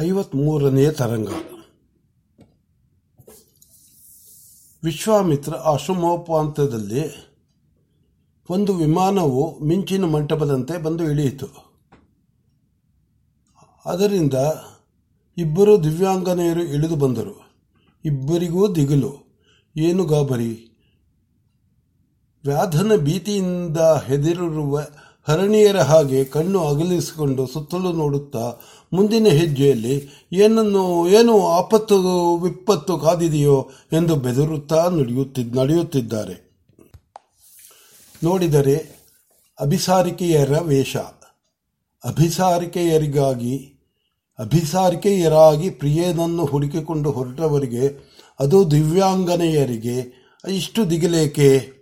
ಐವತ್ಮೂರನೆಯ ತರಂಗ. ವಿಶ್ವಾಮಿತ್ರ ಆಶ್ರಮೋಪಾಂತದಲ್ಲಿ ಒಂದು ವಿಮಾನವು ಮಿಂಚಿನ ಮಂಟಪದಂತೆ ಬಂದು ಇಳಿಯಿತು. ಅದರಿಂದ ಇಬ್ಬರು ದಿವ್ಯಾಂಗನೆಯರು ಇಳಿದು ಬಂದರು. ಇಬ್ಬರಿಗೂ ದಿಗಿಲು. ಏನು ಗಾಬರಿ? ವ್ಯಾಧನ ಭೀತಿಯಿಂದ ಹೆದರಿರುವ ಹರಣಿಯರ ಹಾಗೆ ಕಣ್ಣು ಅಗಲಿಸಿಕೊಂಡು ಸುತ್ತಲೂ ನೋಡುತ್ತಾ ಮುಂದಿನ ಹೆಜ್ಜೆಯಲ್ಲಿ ಏನನ್ನು, ಏನು ಆಪತ್ತು, ವಿಪತ್ತು ಕಾದಿದೆಯೋ ಎಂದು ಬೆದರುತ್ತಾ ನಡೆಯುತ್ತಿ ನಡೆಯುತ್ತಿದ್ದಾರೆ. ನೋಡಿದರೆ ಅಭಿಸಾರಿಕೆಯರ ವೇಷ ಅಭಿಸಾರಿಕೆಯರಿಗಾಗಿ, ಅಭಿಸಾರಿಕೆಯರಾಗಿ ಪ್ರಿಯನನ್ನು ಹುಡುಕಿಕೊಂಡು ಹೊರಟವರಿಗೆ, ಅದು ದಿವ್ಯಾಂಗನೆಯರಿಗೆ ಇಷ್ಟು ದಿಗಿಲೇಕೆ?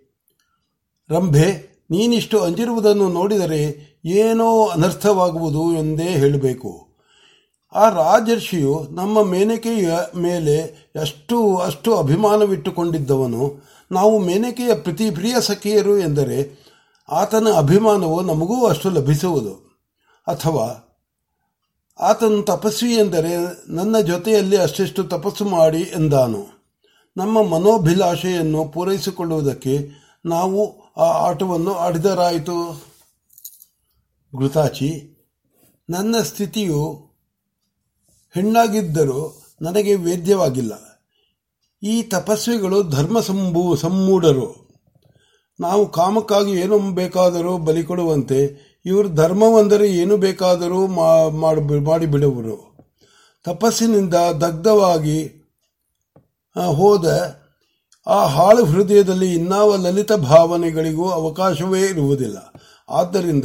ರಂಭೆ ನೀನಿಷ್ಟು ಅಂಜಿರುವುದನ್ನು ನೋಡಿದರೆ ಏನೋ ಅನರ್ಥವಾಗುವುದು ಎಂದೇ ಹೇಳಬೇಕು. ಆ ರಾಜರ್ಷಿಯು ನಮ್ಮ ಮೇನಕೆಯ ಮೇಲೆ ಅಷ್ಟು ಅಷ್ಟು ಅಭಿಮಾನವಿಟ್ಟುಕೊಂಡಿದ್ದವನು. ನಾವು ಮೇನಕೆಯ ಪ್ರತಿ ಪ್ರಿಯ ಸಖಿಯರು ಎಂದರೆ ಆತನ ಅಭಿಮಾನವು ನಮಗೂ ಅಷ್ಟು ಲಭಿಸುವುದು. ಅಥವಾ ಆತನು ತಪಸ್ವಿ ಎಂದರೆ ನನ್ನ ಜೊತೆಯಲ್ಲಿ ಅಷ್ಟೆಷ್ಟು ತಪಸ್ಸು ಮಾಡಿ ಎಂದಾನು. ನಮ್ಮ ಮನೋಭಿಲಾಷೆಯನ್ನು ಪೂರೈಸಿಕೊಳ್ಳುವುದಕ್ಕೆ ನಾವು ಆ ಆಟವನ್ನು ಆಡಿದರಾಯಿತು. ಘೃತಾಚಿ ನನ್ನ ಸ್ಥಿತಿಯು ಹೆಣ್ಣಾಗಿದ್ದರೂ ನನಗೆ ವೇದ್ಯವಾಗಿಲ್ಲ. ಈ ತಪಸ್ವಿಗಳು ಧರ್ಮ ಸಂಭೂ ಸಮ್ಮೂಢರು ನಾವು ಕಾಮಕ್ಕಾಗಿ ಏನು ಬೇಕಾದರೂ ಬಲಿ ಕೊಡುವಂತೆ, ಇವರು ಧರ್ಮವೆಂದರೆ ಏನು ಬೇಕಾದರೂ ಮಾಡಿಬಿಡುವರು. ತಪಸ್ಸಿನಿಂದ ದಗ್ಧವಾಗಿ ಹೋದ ಆ ಹಾಳು ಹೃದಯದಲ್ಲಿ ಇನ್ನಾವ ಲಲಿತ ಭಾವನೆಗಳಿಗೂ ಅವಕಾಶವೇ ಇರುವುದಿಲ್ಲ. ಆದ್ದರಿಂದ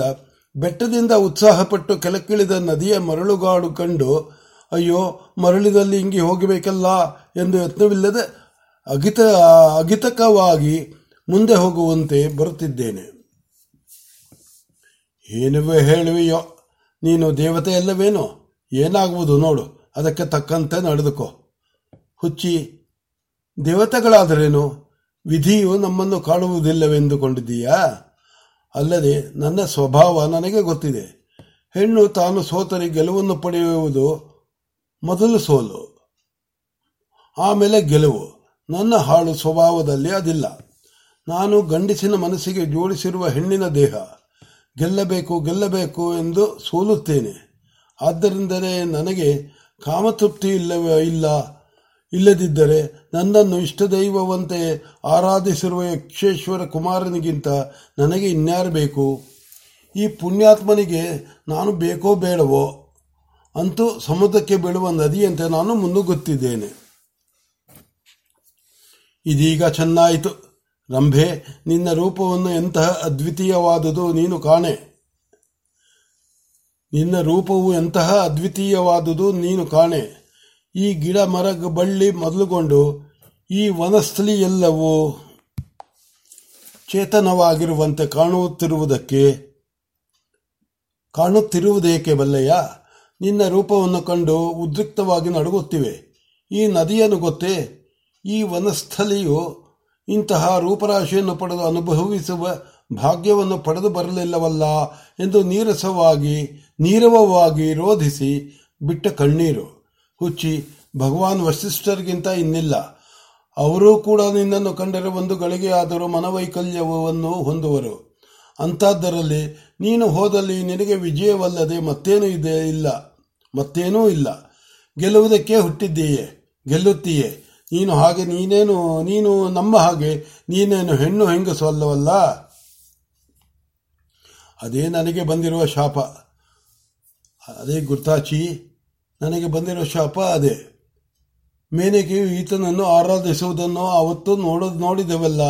ಬೆಟ್ಟದಿಂದ ಉತ್ಸಾಹಪಟ್ಟು ಕೆಳಕ್ಕಿಳಿದ ನದಿಯ ಮರಳುಗಾಡು ಕಂಡು, ಅಯ್ಯೋ, ಮರಳಿದಲ್ಲಿ ಹಿಂಗೆ ಹೋಗಬೇಕಲ್ಲ ಎಂದು ಯತ್ನವಿಲ್ಲದೆ ಅಗಿತ, ಅಗಿತಕವಾಗಿ ಮುಂದೆ ಹೋಗುವಂತೆ ಬರುತ್ತಿದ್ದೇನೆ. ಏನುವೆ ಹೇಳುವೆಯೋ, ನೀನು ದೇವತೆ ಅಲ್ಲವೇನೋ ಏನಾಗುವುದು ನೋಡು, ಅದಕ್ಕೆ ತಕ್ಕಂತೆ ನಡೆದುಕೋ. ಹುಚ್ಚಿ ದೇವತೆಗಳಾದರೇನು? ವಿಧಿಯು ನಮ್ಮನ್ನು ಕಾಡುವುದಿಲ್ಲವೆಂದುಕೊಂಡಿದ್ದೀಯಾ ಅಲ್ಲದೆ ನನ್ನ ಸ್ವಭಾವ ನನಗೆ ಗೊತ್ತಿದೆ. ಹೆಣ್ಣು ತಾನು ಸೋತರೆ ಗೆಲುವನ್ನು ಪಡೆಯುವುದು ಮೊದಲು ಸೋಲು. ಆಮೇಲೆ ಗೆಲುವು. ನನ್ನ ಹಾಳು ಸ್ವಭಾವದಲ್ಲಿ ಅದಿಲ್ಲ. ನಾನು ಗಂಡಿಸಿನ ಮನಸ್ಸಿಗೆ ಜೋಡಿಸಿರುವ ಹೆಣ್ಣಿನ ದೇಹ. ಗೆಲ್ಲಬೇಕು ಗೆಲ್ಲಬೇಕು ಎಂದು ಸೋಲುತ್ತೇನೆ. ಆದ್ದರಿಂದಲೇ ನನಗೆ ಕಾಮತೃಪ್ತಿ ಇಲ್ಲವೇ ಇಲ್ಲ. ಇಲ್ಲದಿದ್ದರೆ ನನ್ನನ್ನು ಇಷ್ಟದೈವವಂತೆ ಆರಾಧಿಸಿರುವ ಯಕ್ಷೇಶ್ವರ ಕುಮಾರನಿಗಿಂತ ನನಗೆ ಇನ್ಯಾರು ಬೇಕು? ಈ ಪುಣ್ಯಾತ್ಮನಿಗೆ ನಾನು ಬೇಕೋ ಬೇಡವೋ? ಅಂತೂ ಸಮುದ್ರಕ್ಕೆ ಬೀಳುವ ನದಿಯಂತೆ ನಾನು ಮುನ್ನುಗ್ಗುತ್ತಿದ್ದೇನೆ. ಇದೀಗ ಚೆನ್ನಾಯಿತು. ರಂಭೆ, ನಿನ್ನ ರೂಪವನ್ನು ಎಂತಹ ಅದ್ವಿತೀಯವಾದುದು ನೀನು ಕಾಣೆ. ನಿನ್ನ ರೂಪವು ಎಂತಹ ಅದ್ವಿತೀಯವಾದುದು ನೀನು ಕಾಣೆ. ಈ ಗಿಡ ಮರ ಬಳ್ಳಿ ಮೊದಲುಗೊಂಡು ಈ ವನಸ್ಥಲಿ ಎಲ್ಲವೂ ಚೇತನವಾಗಿರುವಂತೆ ಕಾಣುತ್ತಿರುವುದಕ್ಕೆ ಕಾಣುತ್ತಿರುವುದೇಕೆ ಬಲ್ಲೆಯ ನಿನ್ನ ರೂಪವನ್ನು ಕಂಡು ಉದ್ರಿಕ್ತವಾಗಿ ನಡುಗುತ್ತಿವೆ. ಈ ನದಿಯನ್ನು ಗೊತ್ತೇ? ಈ ವನಸ್ಥಲಿಯು ಇಂತಹ ರೂಪರಾಶಿಯನ್ನು ಪಡೆದು ಅನುಭವಿಸುವ ಭಾಗ್ಯವನ್ನು ಪಡೆದು ಬರಲಿಲ್ಲವಲ್ಲ ಎಂದು ನೀರಸವಾಗಿ ನೀರವವಾಗಿ ರೋಧಿಸಿ ಬಿಟ್ಟ ಕಣ್ಣೀರು. ಹುಚ್ಚಿ. ಭಗವಾನ್ ವಸಿಷ್ಠರಿಗಿಂತ ಇನ್ನಿಲ್ಲ. ಅವರೂ ಕೂಡ ನಿನ್ನನ್ನು ಕಂಡರೆ ಒಂದು ಗಳಿಗೆಯಾದರೂ ಮನವೈಕಲ್ಯವನ್ನು ಹೊಂದುವರು. ಅಂಥದ್ದರಲ್ಲಿ ನೀನು ಹೋದಲ್ಲಿ ನಿನಗೆ ವಿಜಯವಲ್ಲದೆ ಮತ್ತೇನೂ ಇದೆ ಇಲ್ಲ. ಮತ್ತೇನೂ ಇಲ್ಲ. ಗೆಲ್ಲುವುದಕ್ಕೆ ಹುಟ್ಟಿದ್ದೀಯೇ. ಗೆಲ್ಲುತ್ತೀಯೇ. ನೀನು ಹಾಗೆ ನೀನೇನು, ನೀನು ನಮ್ಮ ಹಾಗೆ ನೀನೇನು ಹೆಣ್ಣು ಹೆಂಗಸು ಅಲ್ಲವಲ್ಲ? ಅದೇ ನನಗೆ ಬಂದಿರುವ ಶಾಪ. ಅದೇ ಗುರ್ತಾಚಿ ನನಗೆ ಬಂದಿರೋ ಶಾಪ ಅದೇ. ಮೇನಕೆಯು ಈತನನ್ನು ಆರಾಧಿಸುವುದನ್ನು ಅವತ್ತು ನೋಡ, ನೋಡಿದೆವಲ್ಲ.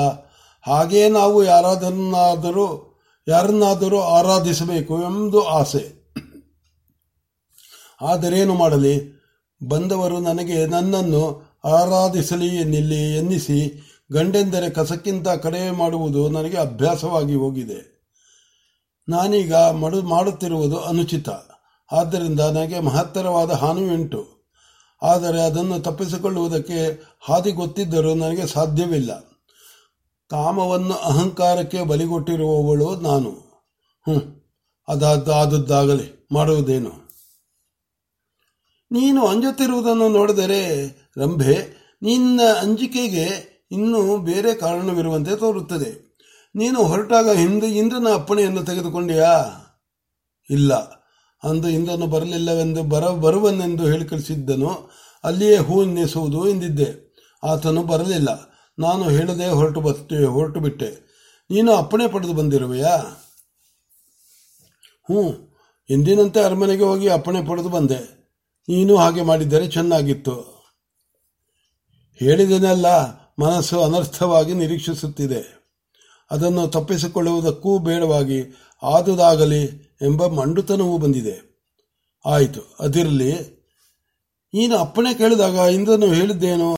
ಹಾಗೆಯೇ ನಾವು ಯಾರಾದನ್ನಾದರೂ ಯಾರನ್ನಾದರೂ ಆರಾಧಿಸಬೇಕು ಎಂದು ಆಸೆ. ಆದರೇನು ಮಾಡಲಿ? ಬಂದವರು ನನಗೆ ನನ್ನನ್ನು ಆರಾಧಿಸಲಿ ಎನ್ನಿಲ್ಲಿ ಎನ್ನಿಸಿ, ಗಂಡೆಂದರೆ ಕಸಕ್ಕಿಂತ ಕಡಿಮೆ ಮಾಡುವುದು ನನಗೆ ಅಭ್ಯಾಸವಾಗಿ ಹೋಗಿದೆ. ನಾನೀಗ ಮಡು, ಮಾಡುತ್ತಿರುವುದು ಅನುಚಿತ. ಆದ್ದರಿಂದ ನನಗೆ ಮಹತ್ತರವಾದ ಹಾನಿಯುಂಟು. ಆದರೆ ಅದನ್ನು ತಪ್ಪಿಸಿಕೊಳ್ಳುವುದಕ್ಕೆ ಹಾದಿ ಗೊತ್ತಿದ್ದರೂ ನನಗೆ ಸಾಧ್ಯವಿಲ್ಲ. ಕಾಮವನ್ನು ಅಹಂಕಾರಕ್ಕೆ ಬಲಿಗೊಟ್ಟಿರುವವಳು ನಾನು. ಹ್ಞೂ ಅದಾದ, ಆದದ್ದಾಗಲಿ, ಮಾಡುವುದೇನು? ನೀನು ಅಂಜುತ್ತಿರುವುದನ್ನು ನೋಡಿದರೆ ರಂಭೆ, ನಿನ್ನ ಅಂಜಿಕೆಗೆ ಇನ್ನೂ ಬೇರೆ ಕಾರಣವಿರುವಂತೆ ತೋರುತ್ತದೆ. ನೀನು ಹೊರಟಾಗ ಹಿಂದೆ ಇಂದ್ರನ ಅಪ್ಪಣೆಯನ್ನು ತೆಗೆದುಕೊಂಡೆಯಾ? ಇಲ್ಲ. ಅಂದು ಇಂದ್ರನು ಬರಲಿಲ್ಲವೆಂದು ಬರ, ಬರುವನೆಂದು ಹೇಳಿ ಕಳಿಸಿದ್ದನು ಅಲ್ಲಿಯೇ ಹೂ ನೆಸುವುದು ಎಂದಿದ್ದೆ. ಆತನು ಬರಲಿಲ್ಲ. ನಾನು ಹೇಳದೆ ಹೊರಟು ಬತ್ತೆ, ಹೊರಟು ಬಿಟ್ಟೆ. ನೀನು ಅಪ್ಪಣೆ ಪಡೆದು ಬಂದಿರುವೆಯಾ? ಹ್ಞೂ, ಎಂದಿನಂತೆ ಅರಮನೆಗೆ ಹೋಗಿ ಅಪ್ಪಣೆ ಪಡೆದು ಬಂದೆ. ನೀನು ಹಾಗೆ ಮಾಡಿದ್ದರೆ ಚೆನ್ನಾಗಿತ್ತು. ಹೇಳಿದನೆಲ್ಲ, ಮನಸ್ಸು ಅನರ್ಥವಾಗಿ ನಿರೀಕ್ಷಿಸುತ್ತಿದೆ. ಅದನ್ನು ತಪ್ಪಿಸಿಕೊಳ್ಳುವುದಕ್ಕೂ ಬೇಡವಾಗಿ ಆದುದಾಗಲಿ ಎಂಬ ಮಂಡುತನವೂ ಬಂದಿದೆ. ಆಯಿತು ಅದಿರಲಿ ನೀನು ಅಪ್ಪಣೆ ಕೇಳಿದಾಗ ಇಂದ್ರನು ಹೇಳಿದ್ದೇನು?